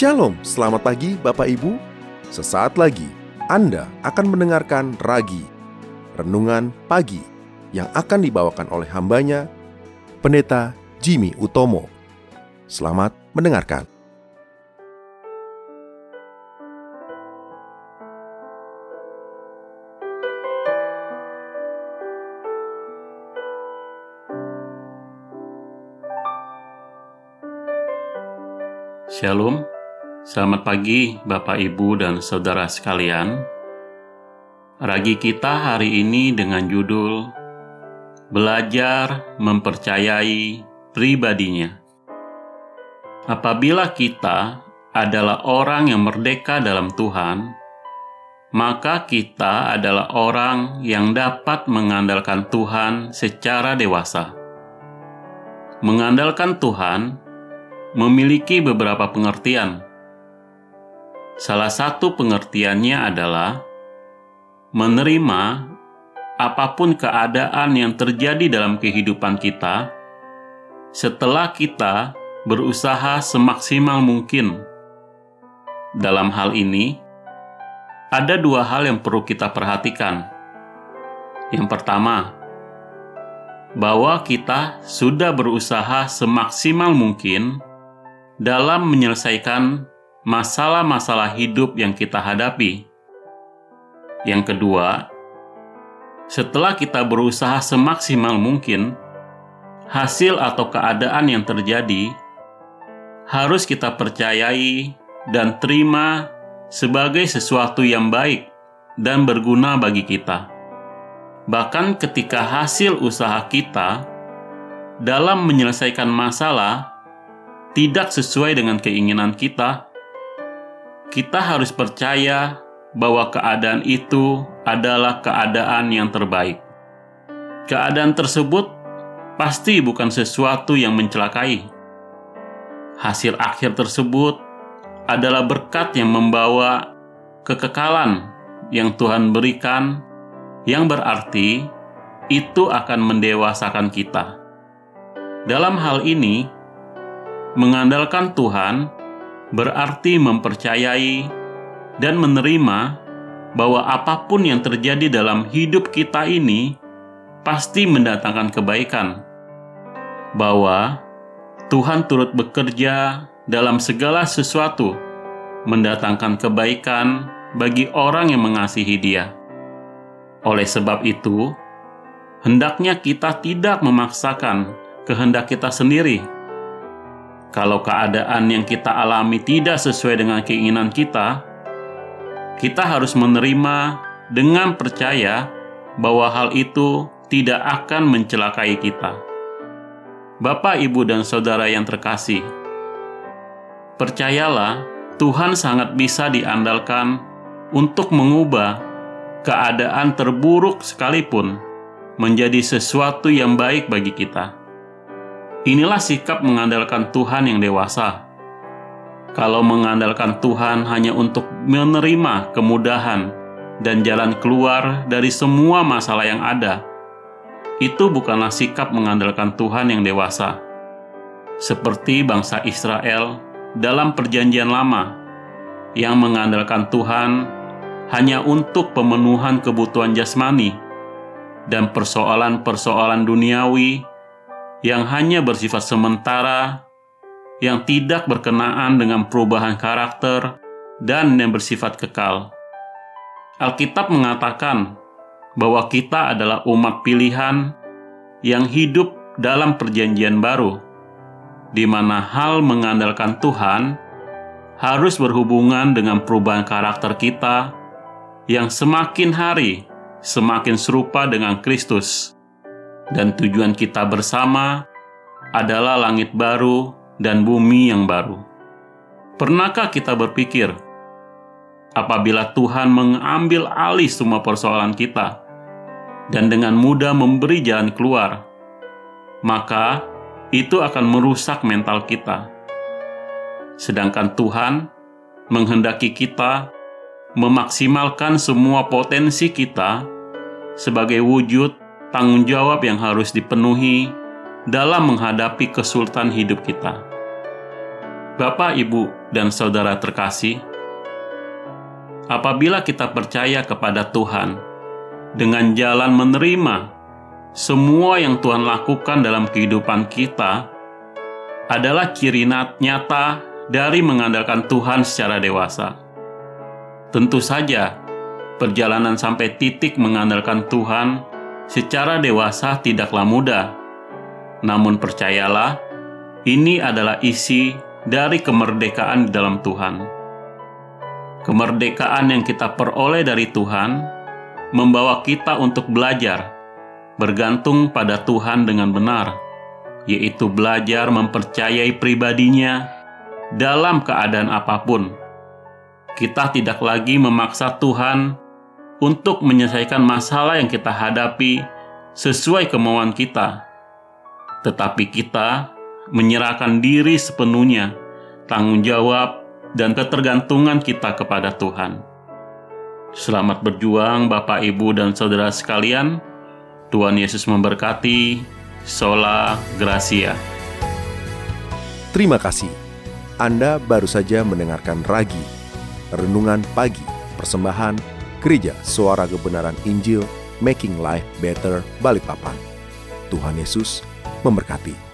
Shalom, selamat pagi Bapak Ibu. Sesaat lagi Anda akan mendengarkan Ragi, Renungan Pagi, yang akan dibawakan oleh hambanya, Pendeta Jimmy Utomo. Selamat mendengarkan. Shalom, selamat pagi Bapak Ibu dan Saudara sekalian. Ragi kita hari ini dengan judul Belajar Mempercayai Pribadinya. Apabila kita adalah orang yang merdeka dalam Tuhan, maka kita adalah orang yang dapat mengandalkan Tuhan secara dewasa. Mengandalkan Tuhan memiliki beberapa pengertian. Salah satu pengertiannya adalah menerima apa pun keadaan yang terjadi dalam kehidupan kita setelah kita berusaha semaksimal mungkin. Dalam hal ini, ada dua hal yang perlu kita perhatikan. Yang pertama, bahwa kita sudah berusaha semaksimal mungkin dalam menyelesaikan masalah-masalah hidup yang kita hadapi. Yang kedua, setelah kita berusaha semaksimal mungkin, hasil atau keadaan yang terjadi harus kita percayai dan terima sebagai sesuatu yang baik dan berguna bagi kita. Bahkan ketika hasil usaha kita dalam menyelesaikan masalah tidak sesuai dengan keinginan kita, kita harus percaya bahwa keadaan itu adalah keadaan yang terbaik. Keadaan tersebut pasti bukan sesuatu yang mencelakai. Hasil akhir tersebut adalah berkat yang membawa kekekalan yang Tuhan berikan, yang berarti itu akan mendewasakan kita. Dalam hal ini, Mengandalkan Tuhan berarti mempercayai dan menerima bahwa apa pun yang terjadi dalam hidup kita ini pasti mendatangkan kebaikan. Bahwa Tuhan turut bekerja dalam segala sesuatu, mendatangkan kebaikan bagi orang yang mengasihi Dia. Oleh sebab itu, hendaknya kita tidak memaksakan kehendak kita sendiri kalau keadaan yang kita alami tidak sesuai dengan keinginan kita, kita harus menerima dengan percaya bahwa hal itu tidak akan mencelakai kita. Bapak, ibu, dan saudara yang terkasih, percayalah Tuhan sangat bisa diandalkan untuk mengubah keadaan terburuk sekalipun menjadi sesuatu yang baik bagi kita. Inilah sikap mengandalkan Tuhan yang dewasa. Kalau mengandalkan Tuhan hanya untuk menerima kemudahan dan jalan keluar dari semua masalah yang ada, itu bukanlah sikap mengandalkan Tuhan yang dewasa. Seperti bangsa Israel dalam Perjanjian Lama yang mengandalkan Tuhan hanya untuk pemenuhan kebutuhan jasmani dan persoalan-persoalan duniawi yang hanya bersifat sementara, yang tidak berkenaan dengan perubahan karakter, dan yang bersifat kekal. Alkitab mengatakan bahwa kita adalah umat pilihan yang hidup dalam Perjanjian Baru, di mana hal mengandalkan Tuhan harus berhubungan dengan perubahan karakter kita yang semakin hari semakin serupa dengan Kristus dan tujuan kita bersama adalah langit baru dan bumi yang baru. Pernahkah kita berpikir, apabila Tuhan mengambil alih semua persoalan kita dan dengan mudah memberi jalan keluar, maka itu akan merusak mental kita. Sedangkan Tuhan menghendaki kita memaksimalkan semua potensi kita sebagai wujud tanggung jawab yang harus dipenuhi dalam menghadapi kesulitan hidup kita. Bapak, Ibu, dan saudara terkasih, apabila kita percaya kepada Tuhan dengan jalan menerima semua yang Tuhan lakukan dalam kehidupan kita, adalah ciri nyata dari mengandalkan Tuhan secara dewasa. Tentu saja, perjalanan sampai titik mengandalkan Tuhan secara dewasa tidaklah mudah. Namun percayalah, ini adalah isi dari kemerdekaan di dalam Tuhan. Kemerdekaan yang kita peroleh dari Tuhan membawa kita untuk belajar bergantung pada Tuhan dengan benar, yaitu belajar mempercayai pribadinya dalam keadaan apa pun. Kita tidak lagi memaksa Tuhan untuk menyelesaikan masalah yang kita hadapi sesuai kemauan kita, tetapi kita menyerahkan diri sepenuhnya, tanggung jawab, dan ketergantungan kita kepada Tuhan. Selamat berjuang, Bapak, Ibu, dan saudara sekalian. Tuhan Yesus memberkati. Sola Gracia. Terima kasih. Anda baru saja mendengarkan Ragi, Renungan Pagi, Persembahan Gereja Suara Kebenaran Injil Making Life Better Balikpapan. Tuhan Yesus memberkati.